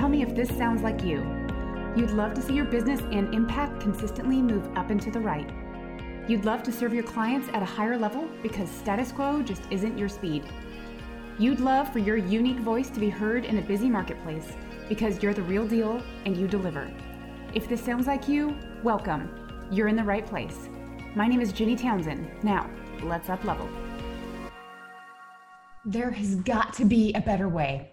tell me if this sounds like you. You'd love to see your business and impact consistently move up and to the right. You'd love to serve your clients at a higher level because status quo just isn't your speed. You'd love for your unique voice to be heard in a busy marketplace because you're the real deal and you deliver. If this sounds like you, welcome. You're in the right place. My name is Ginny Townsend. Now, let's up level. There has got to be a better way.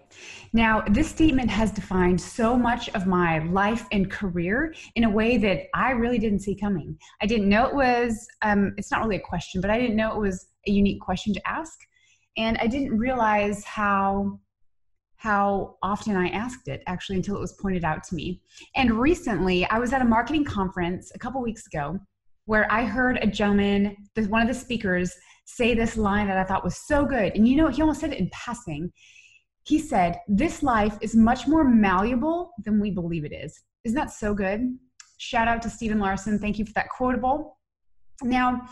Now, this statement has defined so much of my life and career in a way that I really didn't see coming. I didn't know it was, um, it's not really a question, but I didn't know it was a unique question to ask. And I didn't realize how how often I asked it actually until it was pointed out to me. And recently, I was at a marketing conference a couple weeks ago where I heard a gentleman, one of the speakers, say this line that I thought was so good. And you know, he almost said it in passing. He said, This life is much more malleable than we believe it is. Isn't that so good? Shout out to Stephen Larson. Thank you for that quotable. Now,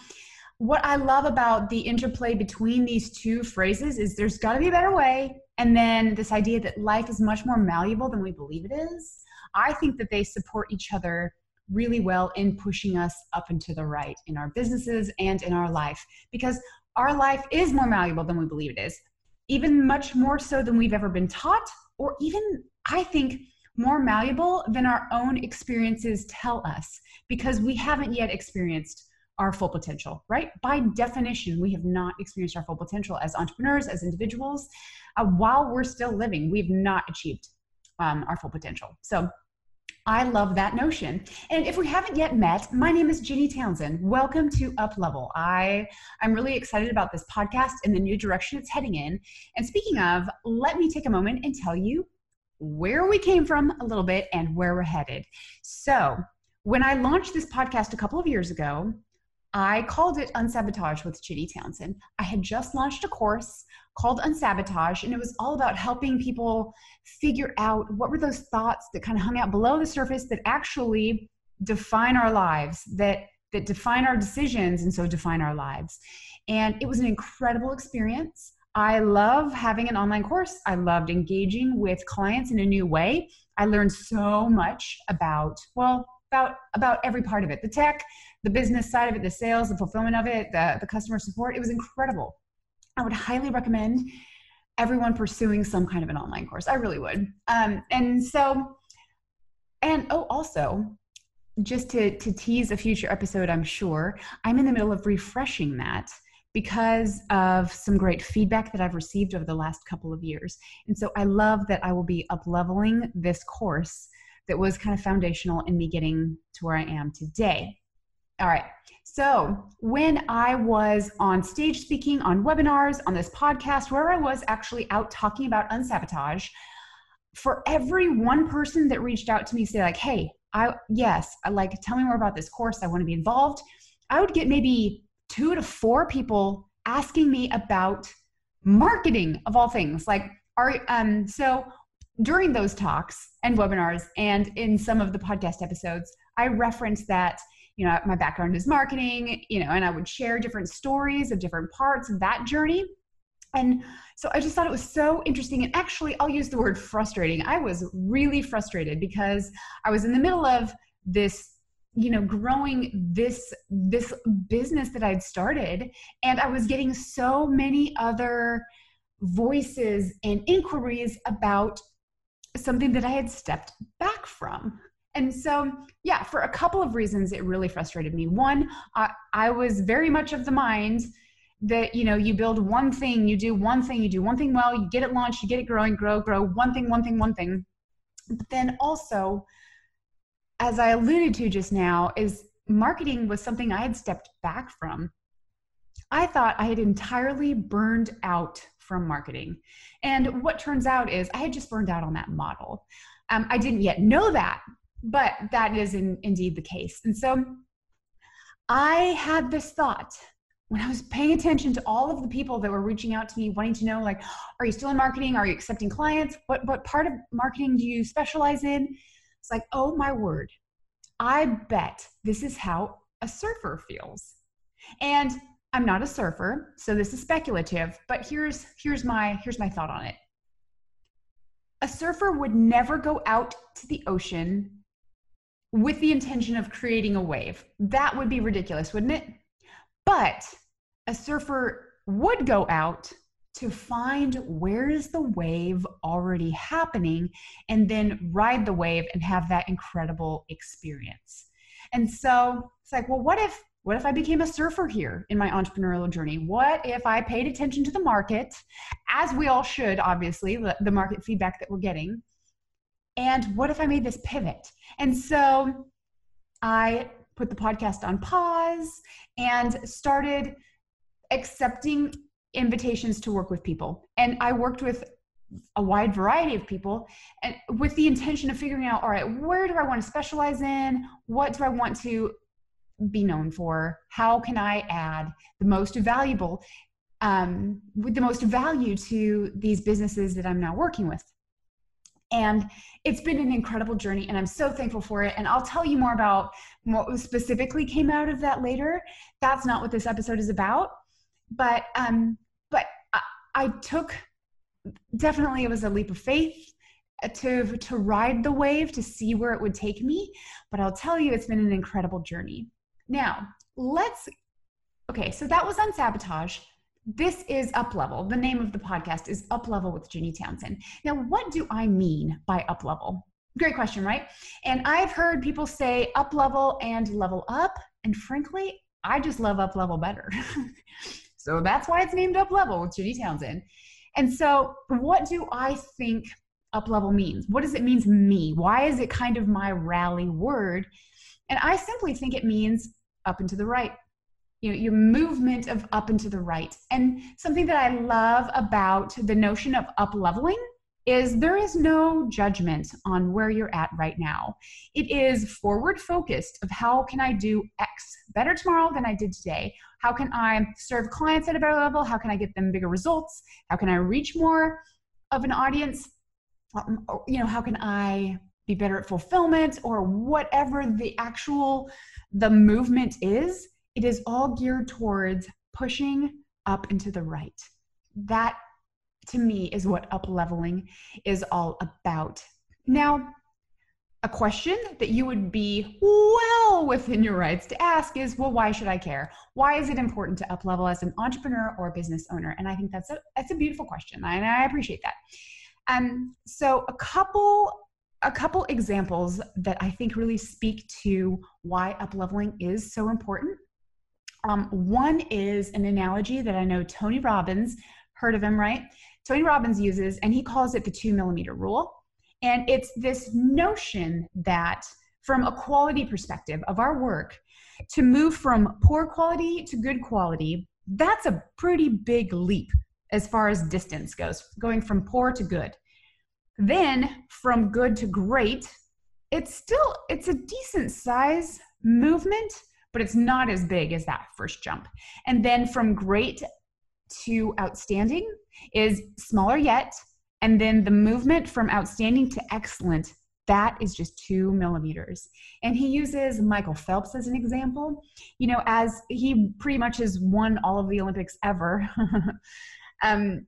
what I love about the interplay between these two phrases is there's got to be a better way. And then this idea that life is much more malleable than we believe it is. I think that they support each other really well in pushing us up and to the right in our businesses and in our life because our life is more malleable than we believe it is, even much more so than we've ever been taught, or even, I think, more malleable than our own experiences tell us because we haven't yet experienced our full potential, right? By definition, we have not experienced our full potential as entrepreneurs, as individuals. Uh, while we're still living, we've not achieved um, our full potential. So I love that notion. And if we haven't yet met, my name is Ginny Townsend. Welcome to Up Level. I I'm really excited about this podcast and the new direction it's heading in. And speaking of, let me take a moment and tell you where we came from a little bit and where we're headed. So, when I launched this podcast a couple of years ago, I called it Unsabotage with Ginny Townsend. I had just launched a course called Unsabotage, and it was all about helping people figure out what were those thoughts that kind of hung out below the surface that actually define our lives, that that define our decisions, and so define our lives. And it was an incredible experience. I love having an online course. I loved engaging with clients in a new way. I learned so much about, well, about about every part of it the tech the business side of it the sales the fulfillment of it the, the customer support it was incredible i would highly recommend everyone pursuing some kind of an online course i really would um, and so and oh also just to, to tease a future episode i'm sure i'm in the middle of refreshing that because of some great feedback that I've received over the last couple of years. And so I love that I will be up leveling this course that was kind of foundational in me getting to where I am today. All right. So, when I was on stage speaking, on webinars, on this podcast, where I was actually out talking about unsabotage, for every one person that reached out to me, say like, "Hey, I yes, I like tell me more about this course. I want to be involved." I would get maybe two to four people asking me about marketing of all things. Like, are um so during those talks and webinars and in some of the podcast episodes, I referenced that, you know, my background is marketing, you know, and I would share different stories of different parts of that journey. And so I just thought it was so interesting. And actually, I'll use the word frustrating. I was really frustrated because I was in the middle of this you know growing this this business that i'd started and i was getting so many other voices and inquiries about something that I had stepped back from. And so, yeah, for a couple of reasons, it really frustrated me. One, I, was very much of the mind that you know you build one thing you do one thing you do one thing well you get it launched you get it growing grow grow one thing one thing one thing but then also as i alluded to just now is marketing was something i had stepped back from i thought i had entirely burned out from marketing. And what turns out is I had just burned out on that model. Um, I didn't yet know that, but that is in, indeed the case. And so I had this thought when I was paying attention to all of the people that were reaching out to me, wanting to know, like, are you still in marketing? Are you accepting clients? What, what part of marketing do you specialize in? It's like, oh my word, I bet this is how a surfer feels. And I'm not a surfer, so this is speculative, but here's here's my here's my thought on it. a surfer would never go out to the ocean with the intention of creating a wave. That would be ridiculous, wouldn't it? But a surfer would go out to find where is the wave already happening and then ride the wave and have that incredible experience. And so it's like, well, what if what if I became a surfer here in my entrepreneurial journey? What if I paid attention to the market, as we all should, obviously, the market feedback that we're getting? And what if I made this pivot? And so I put the podcast on pause and started accepting invitations to work with people. And I worked with a wide variety of people and with the intention of figuring out all right where do i want to specialize in what do i want to be known for how can i add the most valuable um, with the most value to these businesses that i'm now working with and it's been an incredible journey and i'm so thankful for it. And i'll tell you more about what specifically came out of that later. That's not what this episode is about. But um but I, I took definitely it was a leap of faith to to ride the wave to see where it would take me. But i'll tell you it's been an incredible journey. Now let's okay so that was Unsabotage this is up level the name of the podcast is up level with Ginny townsend now what do i mean by up level great question right and i've heard people say up level and level up and frankly i just love up level better so that's why it's named up level with Ginny townsend and so, what do I think up level means? What does it mean to me? Why is it kind of my rally word? And I simply think it means up and to the right. You know, your movement of up and to the right. And something that I love about the notion of up leveling is there is no judgment on where you're at right now. It is forward focused of how can I do X better tomorrow than I did today? How can I serve clients at a better level? How can I get them bigger results? How can I reach more of an audience? Um, you know, how can I be better at fulfillment or whatever the actual the movement is? It is all geared towards pushing up and to the right. That to me is what up leveling is all about. Now, a question that you would be well within your rights to ask is well why should i care why is it important to up level as an entrepreneur or a business owner and i think that's a that's a beautiful question and i appreciate that um, so a couple a couple examples that i think really speak to why up leveling is so important um, one is an analogy that i know tony robbins heard of him right Tony Robbins uses, and he calls it the two millimeter rule. And it's this notion that from a quality perspective of our work, to move from poor quality to good quality, that's a pretty big leap as far as distance goes, going from poor to good. Then from good to great, it's still it's a decent size movement, but it's not as big as that first jump. And then from great to outstanding is smaller yet. And then the movement from outstanding to excellent, that is just two millimeters. And he uses Michael Phelps as an example, you know, as he pretty much has won all of the Olympics ever. um,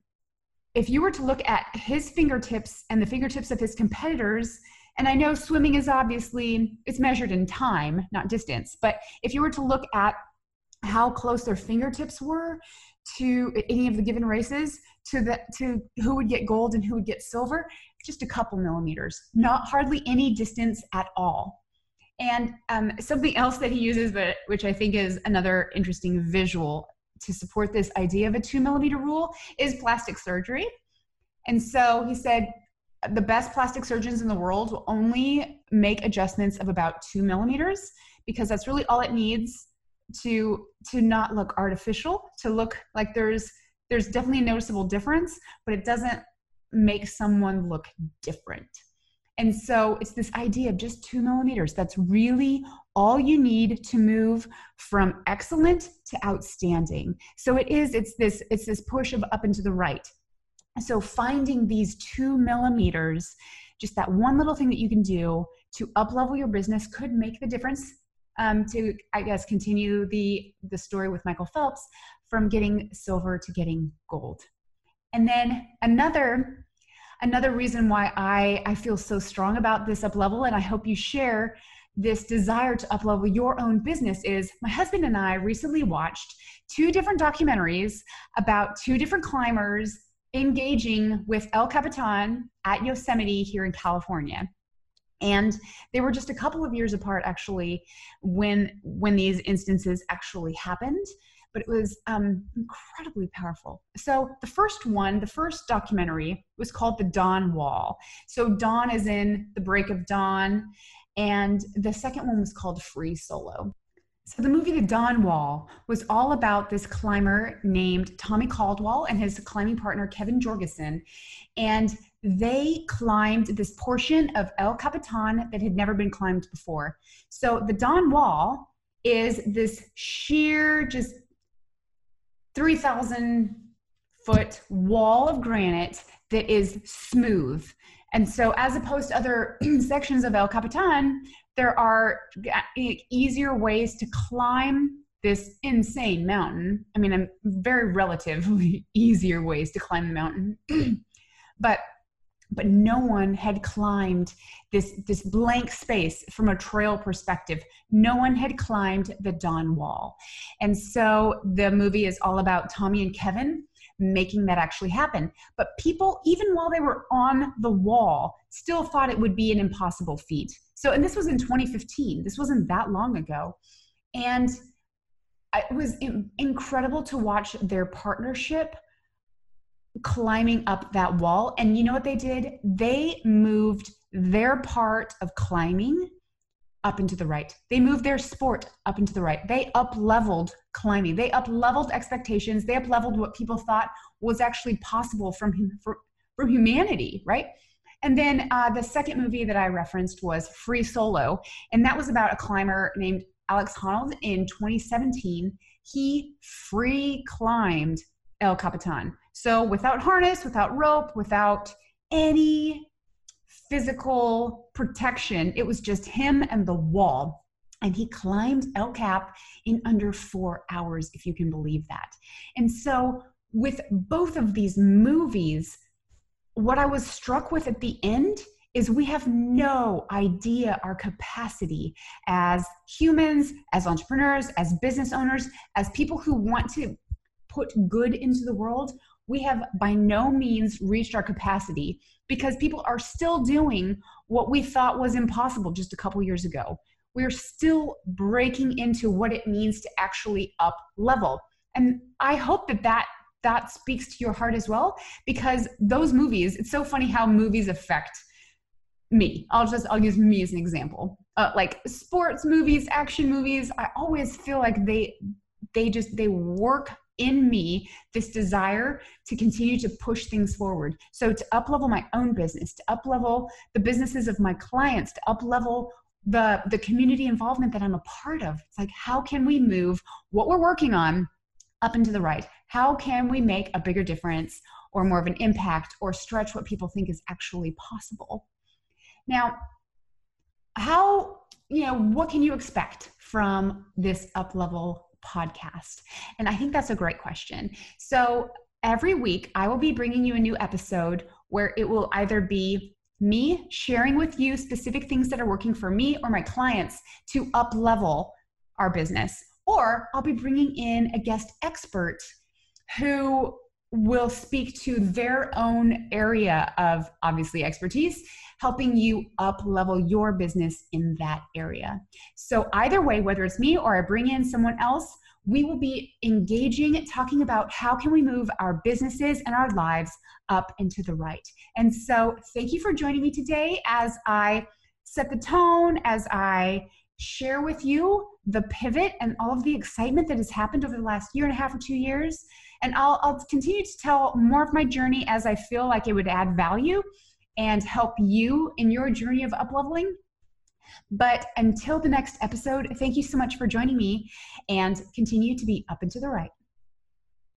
if you were to look at his fingertips and the fingertips of his competitors, and I know swimming is obviously it's measured in time, not distance, but if you were to look at how close their fingertips were to any of the given races to the to who would get gold and who would get silver just a couple millimeters not hardly any distance at all. And um, something else that he uses but which i think is another interesting visual to support this idea of a two millimeter rule is plastic surgery. And so he said the best plastic surgeons in the world will only make adjustments of about two millimeters because that's really all it needs to to not look artificial to look like there's there's definitely a noticeable difference but it doesn't make someone look different. And so it's this idea of just two millimeters that's really all you need to move from excellent to outstanding. So it is it's this it's this push of up and to the right so finding these two millimeters just that one little thing that you can do to up level your business could make the difference um, to I guess continue the the story with Michael Phelps from getting silver to getting gold. And then another another reason why I, I feel so strong about this up level, and I hope you share this desire to uplevel your own business is my husband and I recently watched two different documentaries about two different climbers engaging with El Capitan at Yosemite here in California. And they were just a couple of years apart actually when when these instances actually happened but it was um, incredibly powerful. So the first one, the first documentary was called The Dawn Wall. So dawn is in the break of dawn, and the second one was called Free Solo. So the movie The Dawn Wall was all about this climber named Tommy Caldwell and his climbing partner Kevin Jorgeson. And they climbed this portion of El Capitan that had never been climbed before. So the Dawn Wall is this sheer, just 3,000 foot wall of granite that is smooth. And so, as opposed to other sections of El Capitan, there are easier ways to climb this insane mountain. I mean, very relatively easier ways to climb the mountain, but but no one had climbed this this blank space from a trail perspective. No one had climbed the Dawn Wall, and so the movie is all about Tommy and Kevin making that actually happen. But people, even while they were on the wall, still thought it would be an impossible feat. So, and this was in 2015, this wasn't that long ago. And it was incredible to watch their partnership climbing up that wall. And you know what they did? They moved their part of climbing up into the right. They moved their sport up into the right. They up leveled climbing. They up leveled expectations. They up leveled what people thought was actually possible from, from humanity, right? And then uh, the second movie that I referenced was Free Solo, and that was about a climber named Alex Honnold in 2017. He free climbed El Capitan. So without harness, without rope, without any physical protection. It was just him and the wall. And he climbed El Cap in under four hours, if you can believe that. And so, with both of these movies, what I was struck with at the end is we have no idea our capacity as humans, as entrepreneurs, as business owners, as people who want to put good into the world. We have by no means reached our capacity because people are still doing what we thought was impossible just a couple years ago. We're still breaking into what it means to actually up level. And I hope that that that speaks to your heart as well because those movies it's so funny how movies affect me i'll just i'll use me as an example uh, like sports movies action movies i always feel like they they just they work in me this desire to continue to push things forward. So to up level my own business, to up level the businesses of my clients, to up level the the community involvement that I'm a part of. It's like how can we move what we're working on up into the right? How can we make a bigger difference or more of an impact or stretch what people think is actually possible? Now, how you know what can you expect from this up level podcast? And I think that's a great question. So every week, I will be bringing you a new episode where it will either be me sharing with you specific things that are working for me or my clients to up level our business, or I'll be bringing in a guest expert who will speak to their own area of obviously expertise helping you up level your business in that area. So, either way, whether it's me or I bring in someone else, we will be engaging, talking about how can we move our businesses and our lives up into the right. And so, thank you for joining me today as I set the tone, as I share with you the pivot and all of the excitement that has happened over the last year and a half or two years. And I'll, I'll continue to tell more of my journey as I feel like it would add value and help you in your journey of upleveling. But until the next episode, thank you so much for joining me and continue to be up and to the right.